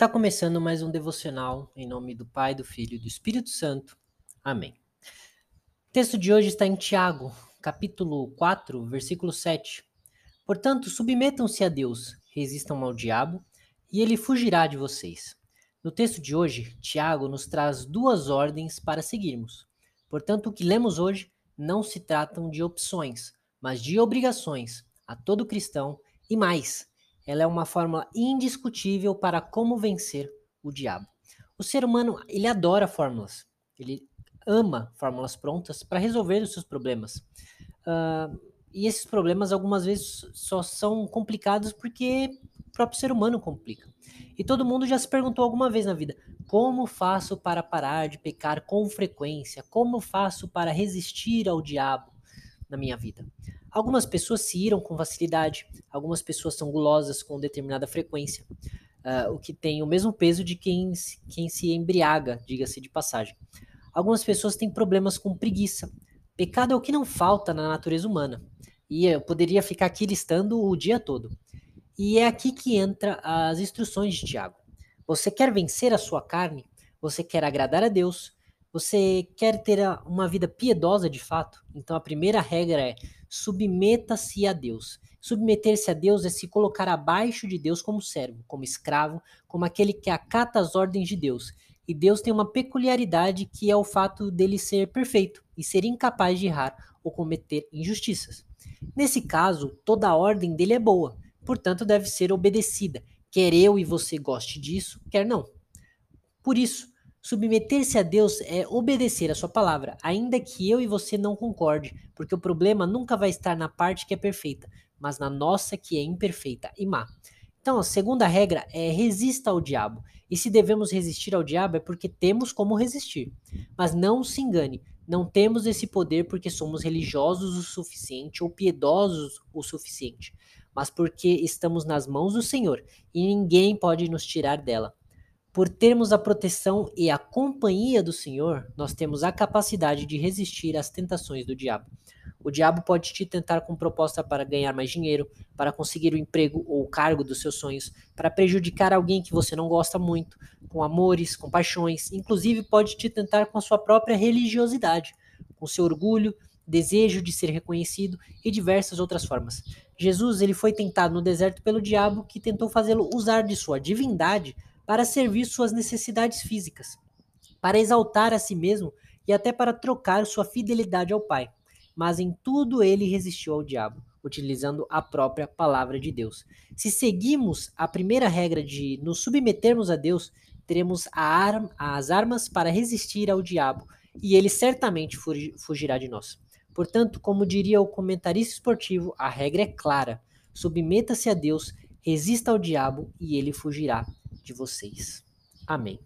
Está começando mais um devocional em nome do Pai, do Filho e do Espírito Santo. Amém. O texto de hoje está em Tiago, capítulo 4, versículo 7. Portanto, submetam-se a Deus, resistam ao diabo, e ele fugirá de vocês. No texto de hoje, Tiago nos traz duas ordens para seguirmos. Portanto, o que lemos hoje não se tratam de opções, mas de obrigações a todo cristão e mais ela é uma fórmula indiscutível para como vencer o diabo. O ser humano, ele adora fórmulas. Ele ama fórmulas prontas para resolver os seus problemas. Uh, e esses problemas, algumas vezes, só são complicados porque o próprio ser humano complica. E todo mundo já se perguntou alguma vez na vida: como faço para parar de pecar com frequência? Como faço para resistir ao diabo na minha vida? Algumas pessoas se iram com facilidade, algumas pessoas são gulosas com determinada frequência, uh, o que tem o mesmo peso de quem, quem se embriaga, diga-se de passagem. Algumas pessoas têm problemas com preguiça. Pecado é o que não falta na natureza humana. E eu poderia ficar aqui listando o dia todo. E é aqui que entra as instruções de Tiago. Você quer vencer a sua carne? Você quer agradar a Deus? Você quer ter uma vida piedosa de fato? Então a primeira regra é submeta-se a Deus. Submeter-se a Deus é se colocar abaixo de Deus como servo, como escravo, como aquele que acata as ordens de Deus. E Deus tem uma peculiaridade que é o fato dele ser perfeito e ser incapaz de errar ou cometer injustiças. Nesse caso, toda a ordem dele é boa, portanto deve ser obedecida, quer eu e você goste disso, quer não. Por isso, Submeter-se a Deus é obedecer a sua palavra, ainda que eu e você não concorde, porque o problema nunca vai estar na parte que é perfeita, mas na nossa que é imperfeita e má. Então, a segunda regra é resista ao diabo. E se devemos resistir ao diabo é porque temos como resistir. Mas não se engane, não temos esse poder porque somos religiosos o suficiente ou piedosos o suficiente, mas porque estamos nas mãos do Senhor e ninguém pode nos tirar dela. Por termos a proteção e a companhia do Senhor, nós temos a capacidade de resistir às tentações do diabo. O diabo pode te tentar com proposta para ganhar mais dinheiro, para conseguir o emprego ou o cargo dos seus sonhos, para prejudicar alguém que você não gosta muito, com amores, com paixões, inclusive pode te tentar com a sua própria religiosidade, com seu orgulho, desejo de ser reconhecido e diversas outras formas. Jesus ele foi tentado no deserto pelo diabo que tentou fazê-lo usar de sua divindade para servir suas necessidades físicas, para exaltar a si mesmo e até para trocar sua fidelidade ao Pai. Mas em tudo ele resistiu ao diabo, utilizando a própria palavra de Deus. Se seguimos a primeira regra de nos submetermos a Deus, teremos arma, as armas para resistir ao diabo e ele certamente fugirá de nós. Portanto, como diria o comentarista esportivo, a regra é clara: submeta-se a Deus, resista ao diabo e ele fugirá de vocês. Amém.